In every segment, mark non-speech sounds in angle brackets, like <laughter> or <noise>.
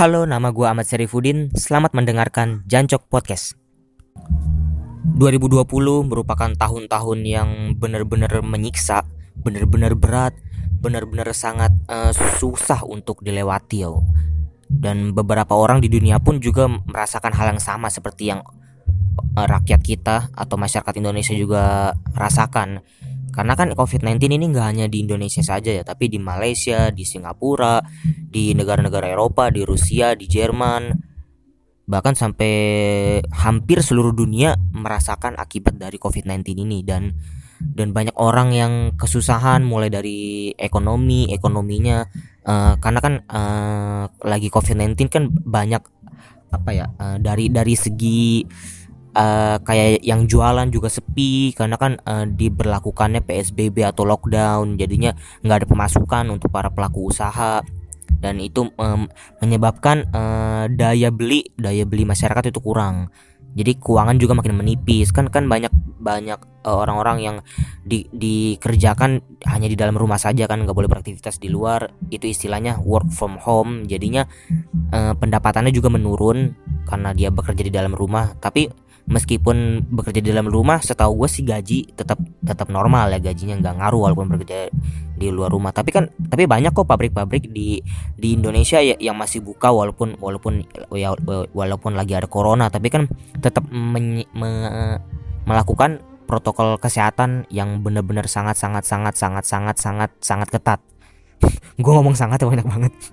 Halo, nama gue Ahmad Serifuddin. Selamat mendengarkan Jancok Podcast. 2020 merupakan tahun-tahun yang benar-benar menyiksa, benar-benar berat, benar-benar sangat uh, susah untuk dilewati yo. Dan beberapa orang di dunia pun juga merasakan hal yang sama seperti yang uh, rakyat kita atau masyarakat Indonesia juga rasakan karena kan COVID-19 ini nggak hanya di Indonesia saja ya, tapi di Malaysia, di Singapura, di negara-negara Eropa, di Rusia, di Jerman, bahkan sampai hampir seluruh dunia merasakan akibat dari COVID-19 ini. Dan dan banyak orang yang kesusahan mulai dari ekonomi ekonominya. Uh, karena kan uh, lagi COVID-19 kan banyak apa ya uh, dari dari segi uh, kayak yang jualan juga sepi karena kan uh, diberlakukannya PSBB atau lockdown. Jadinya nggak ada pemasukan untuk para pelaku usaha. Dan itu um, menyebabkan uh, daya beli daya beli masyarakat itu kurang. Jadi keuangan juga makin menipis. Kan kan banyak banyak orang-orang uh, yang di, dikerjakan hanya di dalam rumah saja kan nggak boleh beraktivitas di luar. Itu istilahnya work from home. Jadinya uh, pendapatannya juga menurun karena dia bekerja di dalam rumah. Tapi meskipun bekerja di dalam rumah setahu gue sih gaji tetap tetap normal ya gajinya nggak ngaruh walaupun bekerja di luar rumah. Tapi kan tapi banyak kok pabrik-pabrik di di Indonesia ya, yang masih buka walaupun walaupun ya, walaupun lagi ada corona. Tapi kan tetap me, me, melakukan protokol kesehatan yang benar-benar sangat sangat sangat sangat sangat sangat sangat ketat. <laughs> Gue ngomong sangat ya banyak banget. <laughs>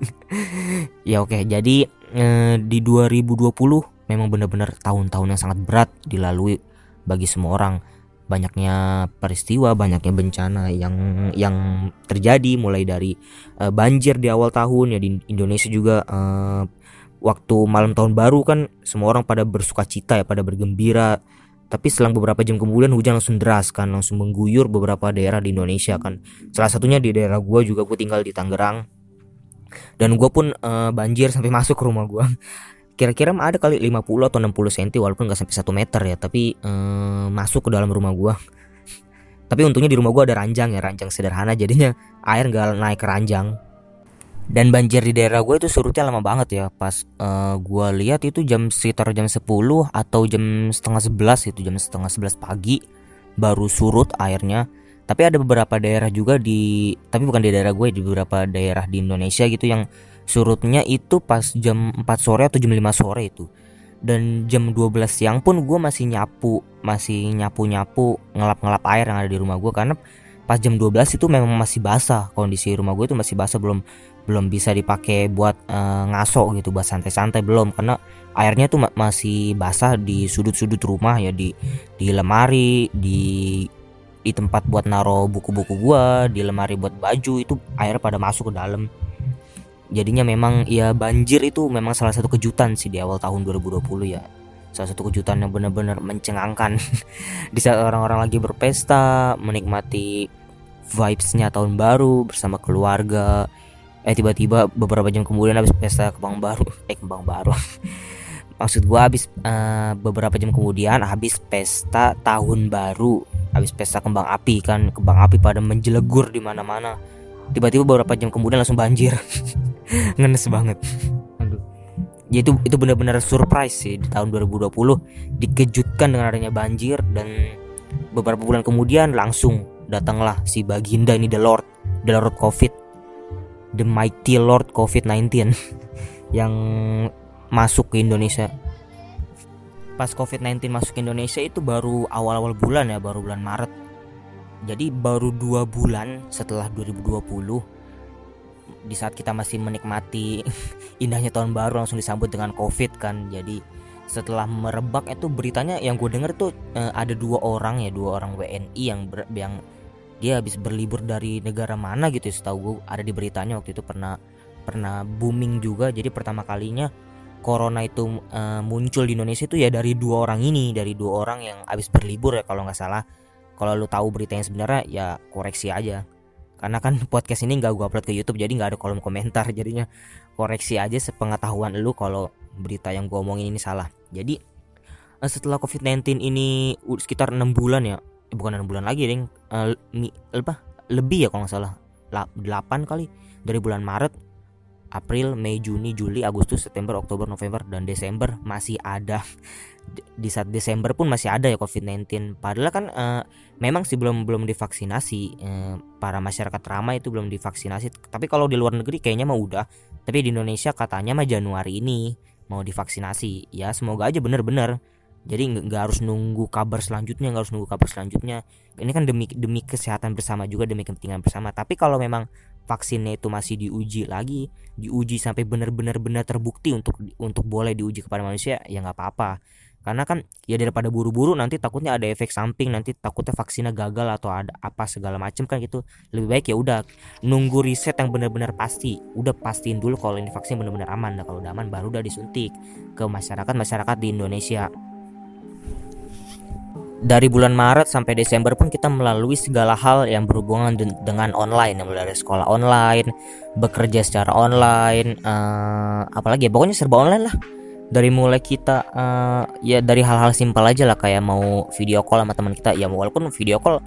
Ya oke jadi eh, di 2020 memang benar-benar tahun-tahun yang sangat berat dilalui bagi semua orang. Banyaknya peristiwa, banyaknya bencana yang yang terjadi mulai dari uh, banjir di awal tahun ya di Indonesia juga uh, waktu malam tahun baru kan semua orang pada bersuka cita ya pada bergembira. Tapi selang beberapa jam kemudian hujan langsung deras kan langsung mengguyur beberapa daerah di Indonesia kan. Salah satunya di daerah gua juga gue tinggal di Tangerang. Dan gue pun uh, banjir sampai masuk ke rumah gue kira-kira ada kali 50 atau 60 cm walaupun nggak sampai 1 meter ya tapi eh, masuk ke dalam rumah gua. <laughs> Tapi untungnya di rumah gua ada ranjang ya ranjang sederhana jadinya air nggak naik ke ranjang. Dan banjir di daerah gue itu surutnya lama banget ya pas uh, gua lihat itu jam sekitar jam 10 atau jam setengah 11 itu jam setengah 11 pagi baru surut airnya. Tapi ada beberapa daerah juga di tapi bukan di daerah gue di beberapa daerah di Indonesia gitu yang surutnya itu pas jam 4 sore atau jam 5 sore itu. Dan jam 12 siang pun gue masih nyapu masih nyapu-nyapu ngelap-ngelap air yang ada di rumah gue karena pas jam 12 itu memang masih basah kondisi rumah gue itu masih basah belum belum bisa dipakai buat uh, ngaso gitu buat santai-santai belum. Karena airnya tuh ma masih basah di sudut-sudut rumah ya di di lemari di di tempat buat naro buku-buku gua di lemari buat baju itu air pada masuk ke dalam jadinya memang ya banjir itu memang salah satu kejutan sih di awal tahun 2020 ya. Salah satu kejutan yang benar-benar mencengangkan. <laughs> Di saat orang-orang lagi berpesta menikmati vibesnya tahun baru bersama keluarga. Eh tiba-tiba beberapa jam kemudian habis pesta kembang baru. <laughs> Eh kembang baru. <laughs> Maksud gua habis uh, beberapa jam kemudian habis pesta tahun baru. Habis pesta kembang api kan kembang api pada menjelegur di mana-mana. Tiba-tiba beberapa jam kemudian langsung banjir <laughs> ngenes banget. Aduh. Ya itu itu benar-benar surprise sih di tahun 2020 dikejutkan dengan adanya banjir dan beberapa bulan kemudian langsung datanglah si Baginda ini the Lord the Lord Covid. The mighty Lord Covid-19 <laughs> yang masuk ke Indonesia. Pas COVID-19 masuk ke Indonesia itu baru awal-awal bulan ya baru bulan Maret. Jadi baru dua bulan setelah 2020 di saat kita masih menikmati <laughs> indahnya tahun baru langsung disambut dengan covid kan. Jadi setelah merebak itu beritanya yang gue denger tuh uh, ada dua orang ya dua orang WNI yang ber, yang dia habis berlibur dari negara mana gitu ya, setahu gue ada di beritanya waktu itu pernah pernah booming juga. Jadi pertama kalinya corona itu uh, muncul di Indonesia itu ya dari dua orang ini dari dua orang yang habis berlibur ya kalau nggak salah. Kalau lu tahu berita yang sebenarnya ya koreksi aja karena kan <laughs> podcast ini nggak gue upload ke YouTube jadi nggak ada kolom komentar. Jadinya koreksi aja sepengetahuan lu kalau berita yang gue omongin ini salah. Jadi eh, setelah COVID-19 ini sekitar enam bulan ya eh, bukan enam bulan lagi ding. Uh, apa lebih ya kalau nggak salah. 8 kali. Dari bulan Maret April, Mei, Juni, Juli, Agustus, September, Oktober, November dan Desember masih ada. <laughs> Di saat Desember pun masih ada ya COVID-19. Padahal kan uh, memang sih belum belum divaksinasi uh, para masyarakat ramai itu belum divaksinasi. Tapi kalau di luar negeri kayaknya mah udah. Tapi di Indonesia katanya mah Januari ini mau divaksinasi. Ya semoga aja bener-bener jadi nggak harus nunggu kabar selanjutnya nggak harus nunggu kabar selanjutnya ini kan demi demi kesehatan bersama juga demi kepentingan bersama tapi kalau memang vaksinnya itu masih diuji lagi diuji sampai benar-benar benar terbukti untuk untuk boleh diuji kepada manusia ya nggak apa-apa karena kan ya daripada buru-buru nanti takutnya ada efek samping nanti takutnya vaksinnya gagal atau ada apa segala macam kan gitu. Lebih baik ya udah nunggu riset yang benar-benar pasti. Udah pastiin dulu kalau ini vaksin benar-benar aman. Nah kalau udah aman baru udah disuntik ke masyarakat masyarakat di Indonesia. Dari bulan Maret sampai Desember pun kita melalui segala hal yang berhubungan dengan online, mulai dari sekolah online, bekerja secara online, uh, apalagi ya pokoknya serba online lah. Dari mulai kita uh, ya dari hal-hal simpel aja lah kayak mau video call sama teman kita, ya walaupun video call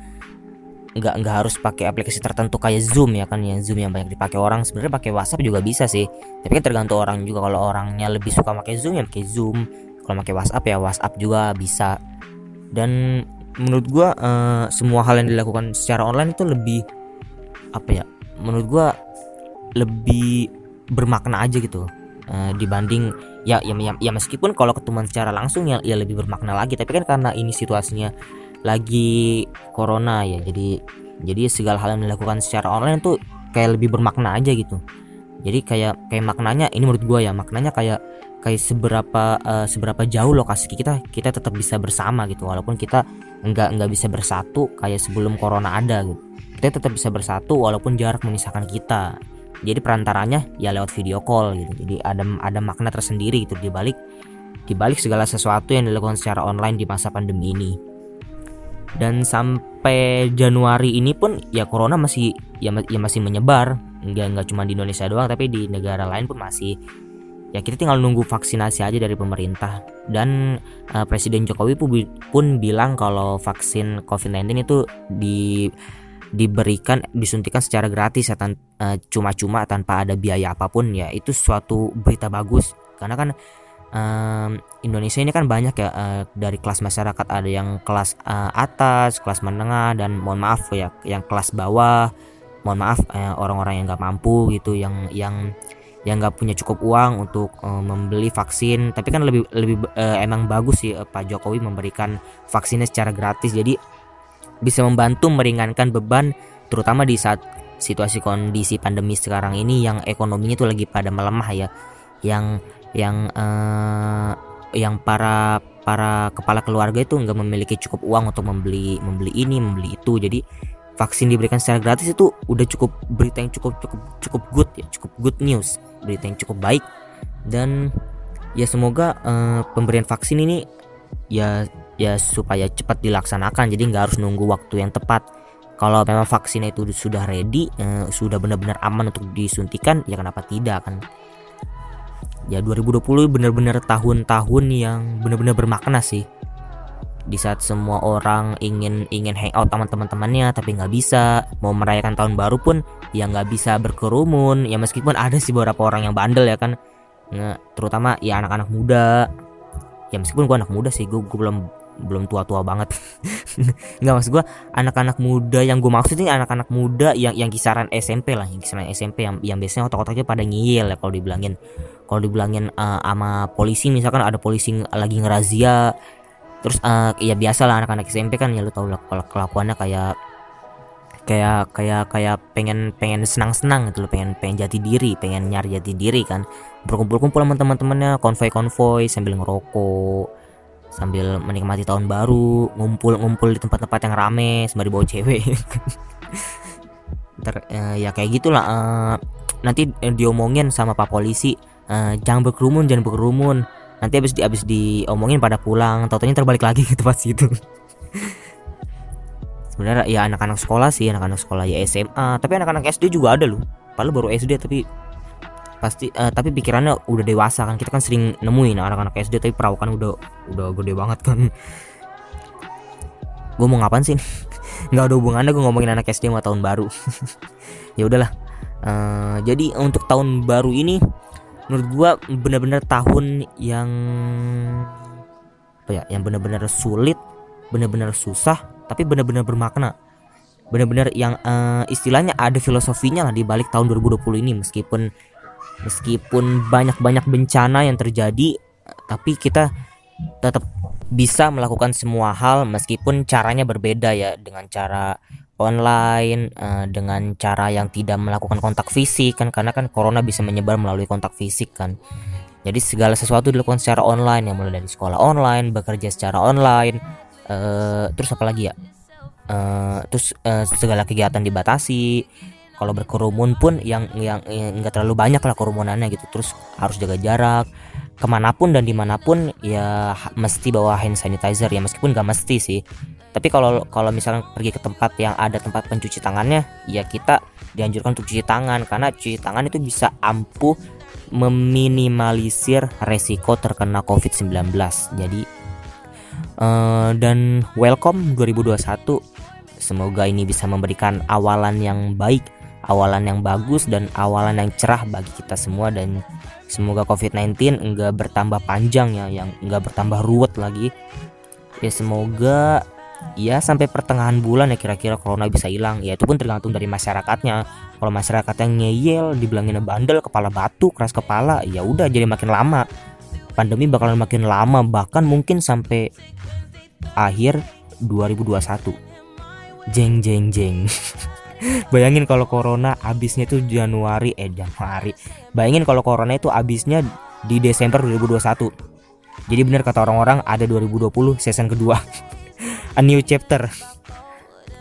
nggak nggak harus pakai aplikasi tertentu kayak Zoom ya kan ya Zoom yang banyak dipakai orang. Sebenarnya pakai WhatsApp juga bisa sih. Tapi kan tergantung orang juga. Kalau orangnya lebih suka pakai Zoom ya pakai Zoom. Kalau pakai WhatsApp ya WhatsApp juga bisa. Dan menurut gue uh, semua hal yang dilakukan secara online itu lebih apa ya menurut gue lebih bermakna aja gitu uh, dibanding ya, ya ya ya meskipun kalau ketemuan secara langsung ya ya lebih bermakna lagi. Tapi kan karena ini situasinya lagi corona ya jadi jadi segala hal yang dilakukan secara online tuh kayak lebih bermakna aja gitu. Jadi kayak kayak maknanya ini menurut gue ya maknanya kayak kayak seberapa uh, seberapa jauh lokasi kita kita tetap bisa bersama gitu. Walaupun kita nggak nggak bisa bersatu kayak sebelum corona ada gitu. Kita tetap bisa bersatu walaupun jarak memisahkan kita jadi perantaranya ya lewat video call gitu. Jadi ada ada makna tersendiri gitu. Di balik di balik segala sesuatu yang dilakukan secara online di masa pandemi ini. Dan sampai Januari ini pun ya corona masih ya, ya masih menyebar. Nggak nggak cuma di Indonesia doang tapi di negara lain pun masih. Ya kita tinggal nunggu vaksinasi aja dari pemerintah. Dan uh, Presiden Jokowi pun, bilang kalau vaksin COVID-19 itu di diberikan disuntikan secara gratis ya tan, uh, cuma-cuma tanpa ada biaya apa pun ya. Itu suatu berita bagus. Karena kan um, Indonesia ini kan banyak ya uh, dari kelas masyarakat. Ada yang kelas uh, atas kelas menengah dan mohon maaf ya yang kelas bawah. Mohon maaf orang orang-orang yang nggak mampu gitu yang yang yang nggak punya cukup uang untuk uh, membeli vaksin. Tapi kan lebih lebih uh, emang bagus sih uh, Pak Jokowi memberikan vaksinnya secara gratis. Jadi bisa membantu meringankan beban terutama di saat situasi kondisi pandemi sekarang ini yang ekonominya itu lagi pada melemah ya. Yang yang uh, yang para para kepala keluarga itu nggak memiliki cukup uang untuk membeli membeli ini membeli itu. Jadi vaksin diberikan secara gratis itu udah cukup berita yang cukup cukup cukup good ya cukup good news. Berita yang cukup baik. Dan ya semoga uh, pemberian vaksin ini ya ya supaya cepat dilaksanakan. Jadi nggak harus nunggu waktu yang tepat. Kalau memang vaksin itu sudah ready uh, sudah benar-benar aman untuk disuntikan ya kenapa tidak kan? Ya 2020 benar-benar tahun-tahun yang benar-benar bermakna sih. Di saat semua orang ingin ingin hangout sama teman-temannya tapi nggak bisa mau merayakan tahun baru pun ya nggak bisa berkerumun. Ya meskipun ada sih beberapa orang yang bandel ya kan. Nah, terutama ya anak-anak muda. Ya meskipun gue anak muda sih gue, gue belum belum tua-tua banget. <laughs> Nggak maksud gue anak-anak muda yang gue maksud ini anak-anak muda yang yang kisaran SMP lah yang kisaran SMP yang yang biasanya otak-otaknya pada ngiyel ya kalau dibilangin. Kalau dibilangin uh, sama polisi misalkan ada polisi lagi ngerazia terus uh, ya biasa lah anak-anak SMP kan ya lu tau lah kalau kelakuannya kayak kayak kayak kayak pengen pengen senang-senang gitu loh pengen pengen jati diri pengen nyari jati diri kan. Berkumpul-kumpul sama teman-temannya konvoy-konvoy sambil ngerokok sambil menikmati tahun baru ngumpul-ngumpul di tempat-tempat yang rame sembari bawa cewek. Ntar, uh, ya kayak gitulah uh, nanti uh, diomongin sama pak polisi uh, jangan berkerumun jangan berkerumun. Nanti habis di habis diomongin pada pulang totalnya terbalik lagi ke tempat situ. Sebenarnya ya anak-anak sekolah sih anak-anak sekolah ya SMA tapi anak-anak SD juga ada loh. Padahal baru SD tapi pasti uh, tapi pikirannya udah dewasa kan. Kita kan sering nemuin anak-anak SD tapi perawakan udah udah gede banget kan. Gue mau ngapain sih? <laughs> Nggak ada hubungannya gue ngomongin anak SD sama tahun baru. <laughs> Ya udahlah. Uh, jadi untuk tahun baru ini menurut gua benar-benar tahun yang apa ya yang benar-benar sulit benar-benar susah tapi benar-benar bermakna. Benar-benar yang uh, istilahnya ada filosofinya lah di balik tahun 2020 ini meskipun meskipun banyak-banyak bencana yang terjadi tapi kita tetap bisa melakukan semua hal meskipun caranya berbeda ya. Dengan cara online uh, dengan cara yang tidak melakukan kontak fisik kan karena kan corona bisa menyebar melalui kontak fisik kan. Jadi segala sesuatu dilakukan secara online yang mulai dari sekolah online bekerja secara online uh, terus apa lagi ya? Uh, terus segala kegiatan dibatasi kalau berkerumun pun yang yang enggak terlalu banyak lah kerumunannya gitu. Terus harus jaga jarak. Ke mana pun dan di mana pun ya mesti bawa hand sanitizer ya. Meskipun gak mesti sih. Tapi kalau kalau misalnya pergi ke tempat yang ada tempat pencuci tangannya ya kita dianjurkan untuk cuci tangan. Karena cuci tangan itu bisa ampuh meminimalisir resiko terkena COVID-19 jadi uh, dan welcome 2021 semoga ini bisa memberikan awalan yang baik awalan yang bagus dan awalan yang cerah bagi kita semua dan semoga COVID-19 enggak bertambah panjang ya yang enggak bertambah ruwet lagi. Ya semoga ya sampai pertengahan bulan ya kira-kira corona bisa hilang. Ya itu pun tergantung dari masyarakatnya. Kalau masyarakat yang ngeyel dibilangin bandel kepala batu keras kepala ya udah jadi makin lama. Pandemi bakalan makin lama bahkan mungkin sampai akhir 2021 jeng jeng jeng <laughs> bayangin kalau corona abisnya itu Januari eh Januari. Bayangin kalau corona itu abisnya di Desember 2021 jadi benar kata orang-orang ada 2020 season kedua. <laughs> A new chapter.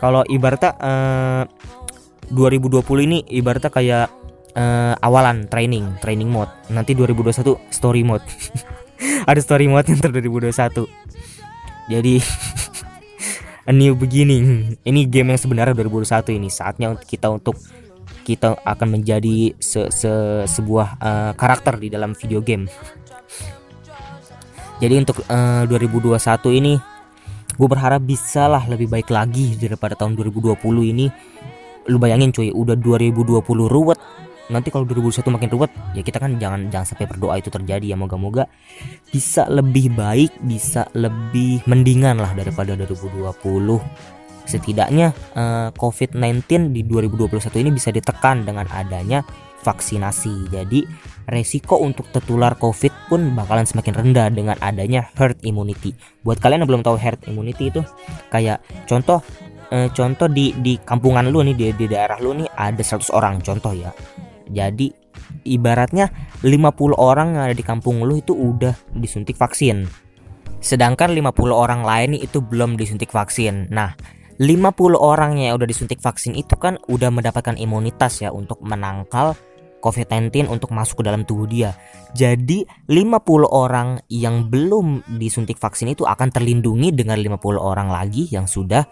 Kalau ibaratnya uh, 2020 ini ibaratnya kayak uh, awalan training training mode. Nanti 2021 story mode. <laughs> Ada story mode yang ter 2021 jadi <laughs> a new beginning. Ini game yang sebenarnya 2021 ini. Saatnya untuk kita untuk kita akan menjadi se -se sebuah uh, karakter di dalam video game. Jadi untuk uh, 2021 ini gue berharap bisa lah lebih baik lagi daripada tahun 2020 ini. Lu bayangin cuy udah 2020 ruwet nanti kalau 2021 makin ruwet ya kita kan jangan jangan sampai berdoa itu terjadi ya moga-moga bisa lebih baik bisa lebih mendingan lah daripada 2020 setidaknya uh, eh, COVID-19 di 2021 ini bisa ditekan dengan adanya vaksinasi. Jadi resiko untuk tertular COVID pun bakalan semakin rendah dengan adanya herd immunity. Buat kalian yang belum tahu herd immunity itu kayak contoh eh, contoh di di kampungan lu nih di, di daerah lu nih ada 100 orang contoh ya. Jadi ibaratnya 50 orang yang ada di kampung lu itu udah disuntik vaksin. Sedangkan 50 orang lain itu belum disuntik vaksin. Nah, 50 orang yang udah disuntik vaksin itu kan udah mendapatkan imunitas ya untuk menangkal COVID-19 untuk masuk ke dalam tubuh dia. Jadi 50 orang yang belum disuntik vaksin itu akan terlindungi dengan 50 orang lagi yang sudah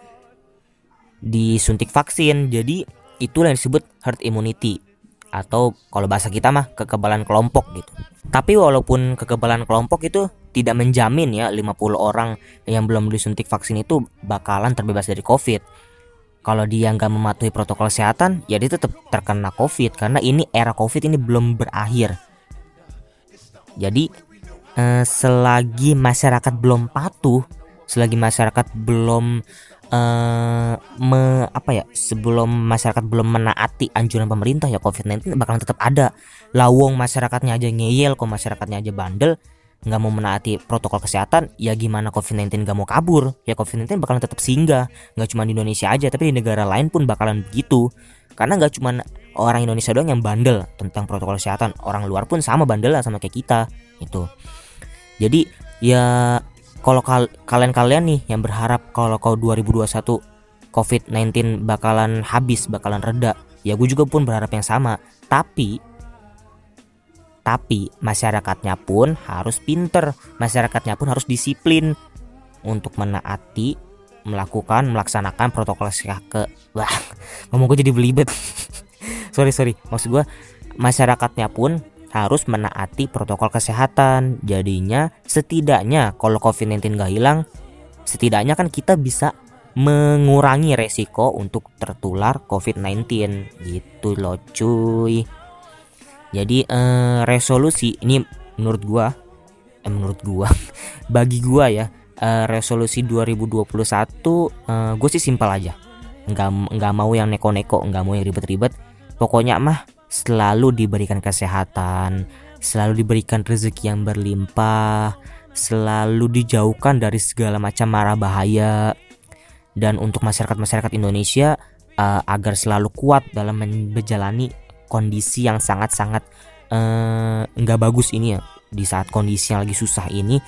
disuntik vaksin. Jadi itulah yang disebut herd immunity atau kalau bahasa kita mah kekebalan kelompok gitu. Tapi walaupun kekebalan kelompok itu tidak menjamin ya 50 orang yang belum disuntik vaksin itu bakalan terbebas dari COVID. Kalau dia nggak mematuhi protokol kesehatan ya dia tetap terkena covid. Karena ini era covid ini belum berakhir. Jadi eh, selagi masyarakat belum patuh selagi masyarakat belum eh, me, apa ya sebelum masyarakat belum menaati anjuran pemerintah ya covid-19 bakalan tetap ada. Lawong masyarakatnya aja ngeyel kok masyarakatnya aja bandel nggak mau menaati protokol kesehatan ya gimana COVID-19 nggak mau kabur? Ya COVID-19 bakalan tetap singgah nggak cuma di Indonesia aja tapi di negara lain pun bakalan begitu. Karena nggak cuma orang Indonesia doang yang bandel tentang protokol kesehatan orang luar pun sama bandel lah sama kayak kita itu jadi ya kalau kal kalian-kalian nih yang berharap kalau kau 2021 COVID-19 bakalan habis bakalan reda ya gue juga pun berharap yang sama tapi tapi masyarakatnya pun harus pinter, masyarakatnya pun harus disiplin untuk menaati, melakukan, melaksanakan protokol ke wah <laughs> ngomong gue jadi belibet. <laughs> sorry sorry, maksud gue masyarakatnya pun harus menaati protokol kesehatan. Jadinya setidaknya kalau COVID-19 gak hilang, setidaknya kan kita bisa mengurangi resiko untuk tertular COVID-19 gitu loh cuy. Jadi eh, resolusi ini menurut gua eh, menurut gua <laughs> bagi gua ya eh, resolusi 2021 eh, gue sih simpel aja. Nggak nggak mau yang neko-neko, nggak mau yang ribet-ribet. Pokoknya mah selalu diberikan kesehatan, selalu diberikan rezeki yang berlimpah, selalu dijauhkan dari segala macam mara bahaya. Dan untuk masyarakat-masyarakat Indonesia uh, agar selalu kuat dalam menjalani kondisi yang sangat-sangat uh, nggak bagus ini ya di saat kondisi yang lagi susah ini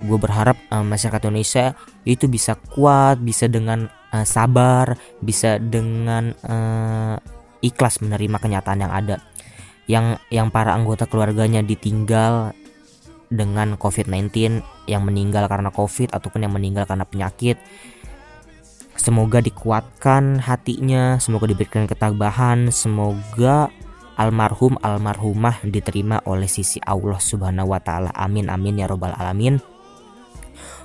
gue berharap uh, masyarakat Indonesia itu bisa kuat bisa dengan uh, sabar bisa dengan uh, ikhlas menerima kenyataan yang ada yang yang para anggota keluarganya ditinggal dengan COVID-19 yang meninggal karena COVID ataupun yang meninggal karena penyakit Semoga dikuatkan hatinya, semoga diberikan ketabahan, semoga almarhum almarhumah diterima oleh sisi Allah Subhanahu wa taala. Amin amin ya robbal alamin.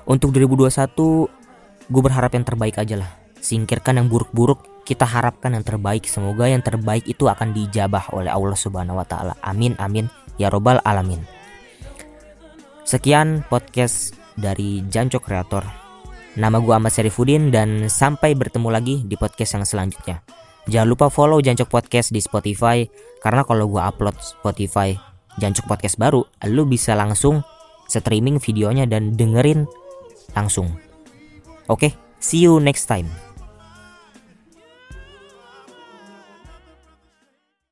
Untuk 2021 gue berharap yang terbaik aja lah. Singkirkan yang buruk-buruk, kita harapkan yang terbaik. Semoga yang terbaik itu akan dijabah oleh Allah Subhanahu wa taala. Amin amin ya robbal alamin. Sekian podcast dari Janco Kreator. Nama gue Ahmad Serifuddin dan sampai bertemu lagi di podcast yang selanjutnya. Jangan lupa follow Jancok Podcast di Spotify karena kalau gue upload Spotify Jancok Podcast baru, lu bisa langsung streaming videonya dan dengerin langsung. Oke, see you next time.